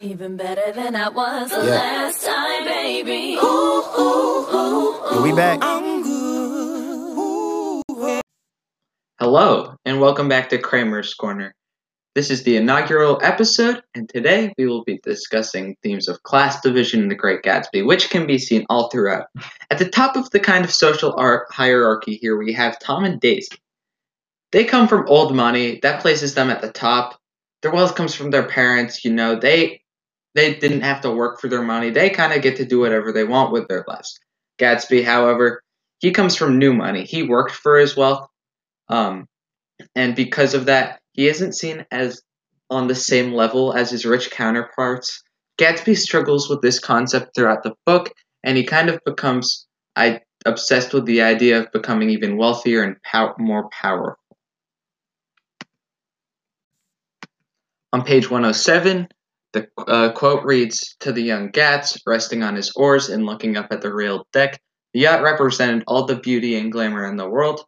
Even better than I was the Yeah. last time, baby. Ooh, ooh, ooh, Yeah, we back. Hello, and welcome back to Kramer's Corner. This is the inaugural episode, and today we will be discussing themes of class division in The Great Gatsby, which can be seen all throughout. At the top of the kind of social ar- hierarchy here, we have Tom and Daisy. They come from old money, that places them at the top. Their wealth comes from their parents, you know, they they didn't have to work for their money. They kind of get to do whatever they want with their lives. Gatsby, however, he comes from new money. He worked for his wealth. Um, and because of that, he isn't seen as on the same level as his rich counterparts. Gatsby struggles with this concept throughout the book, and he kind of becomes I, obsessed with the idea of becoming even wealthier and pow- more powerful. On page 107, the uh, quote reads To the young Gatz, resting on his oars and looking up at the railed deck, the yacht represented all the beauty and glamour in the world.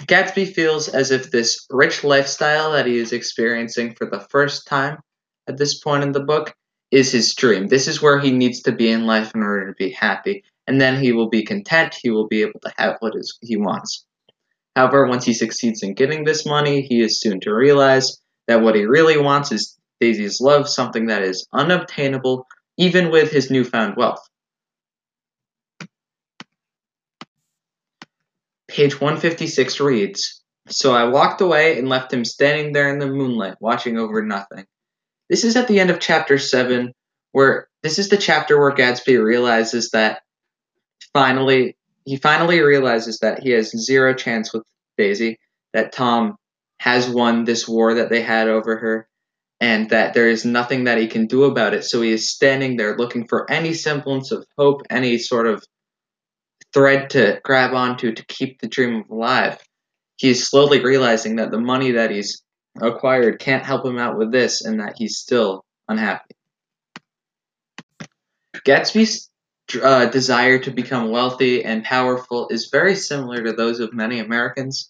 Gatsby feels as if this rich lifestyle that he is experiencing for the first time at this point in the book is his dream. This is where he needs to be in life in order to be happy, and then he will be content. He will be able to have what is, he wants. However, once he succeeds in getting this money, he is soon to realize that what he really wants is Daisy's love, something that is unobtainable even with his newfound wealth. Page 156 reads So I walked away and left him standing there in the moonlight, watching over nothing. This is at the end of chapter 7, where this is the chapter where Gatsby realizes that finally, he finally realizes that he has zero chance with Daisy, that Tom has won this war that they had over her, and that there is nothing that he can do about it. So he is standing there looking for any semblance of hope, any sort of thread to grab onto to keep the dream alive. He is slowly realizing that the money that he's acquired can't help him out with this and that he's still unhappy. Gatsby's uh, desire to become wealthy and powerful is very similar to those of many Americans.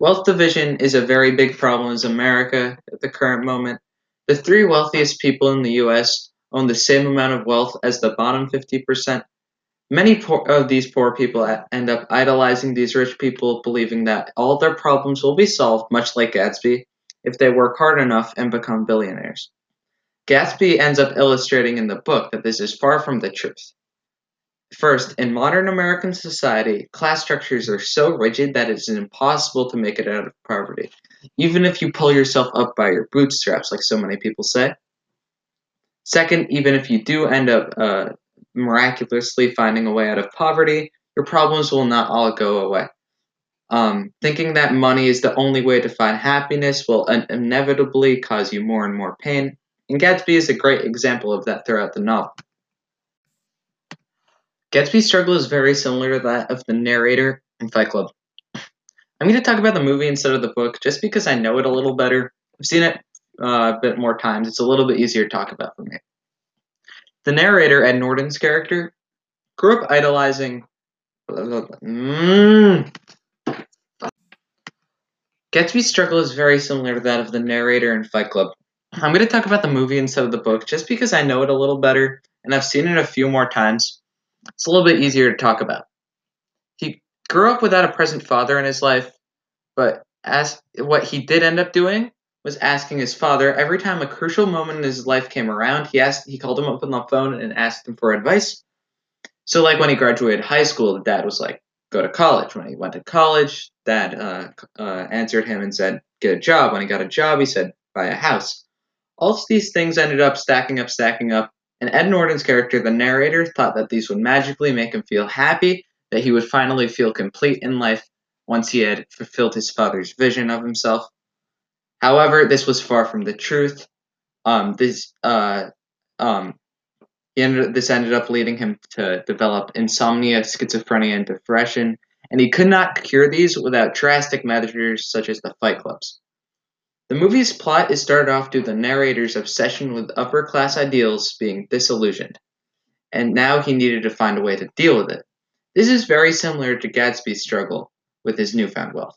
Wealth division is a very big problem in America at the current moment. The three wealthiest people in the US own the same amount of wealth as the bottom 50%. Many poor, of these poor people end up idolizing these rich people, believing that all their problems will be solved, much like Gatsby, if they work hard enough and become billionaires. Gatsby ends up illustrating in the book that this is far from the truth. First, in modern American society, class structures are so rigid that it is impossible to make it out of poverty, even if you pull yourself up by your bootstraps, like so many people say. Second, even if you do end up uh, miraculously finding a way out of poverty, your problems will not all go away. Um, thinking that money is the only way to find happiness will in- inevitably cause you more and more pain, and Gatsby is a great example of that throughout the novel. Gatsby's struggle is very similar to that of the narrator in Fight Club. I'm going to talk about the movie instead of the book just because I know it a little better. I've seen it uh, a bit more times. It's a little bit easier to talk about for me. The narrator, Ed Norton's character, grew up idolizing. Mm. Gatsby's struggle is very similar to that of the narrator in Fight Club. I'm going to talk about the movie instead of the book just because I know it a little better and I've seen it a few more times. It's a little bit easier to talk about. He grew up without a present father in his life, but as what he did end up doing was asking his father every time a crucial moment in his life came around. He asked, he called him up on the phone and asked him for advice. So, like when he graduated high school, the dad was like, "Go to college." When he went to college, dad uh, uh, answered him and said, "Get a job." When he got a job, he said, "Buy a house." All these things ended up stacking up, stacking up, and Ed Norton's character, the narrator, thought that these would magically make him feel happy, that he would finally feel complete in life once he had fulfilled his father's vision of himself. However, this was far from the truth. Um, this uh, um, ended, this ended up leading him to develop insomnia, schizophrenia, and depression, and he could not cure these without drastic measures such as the fight clubs. The movie's plot is started off due to the narrator's obsession with upper class ideals being disillusioned, and now he needed to find a way to deal with it. This is very similar to Gatsby's struggle with his newfound wealth.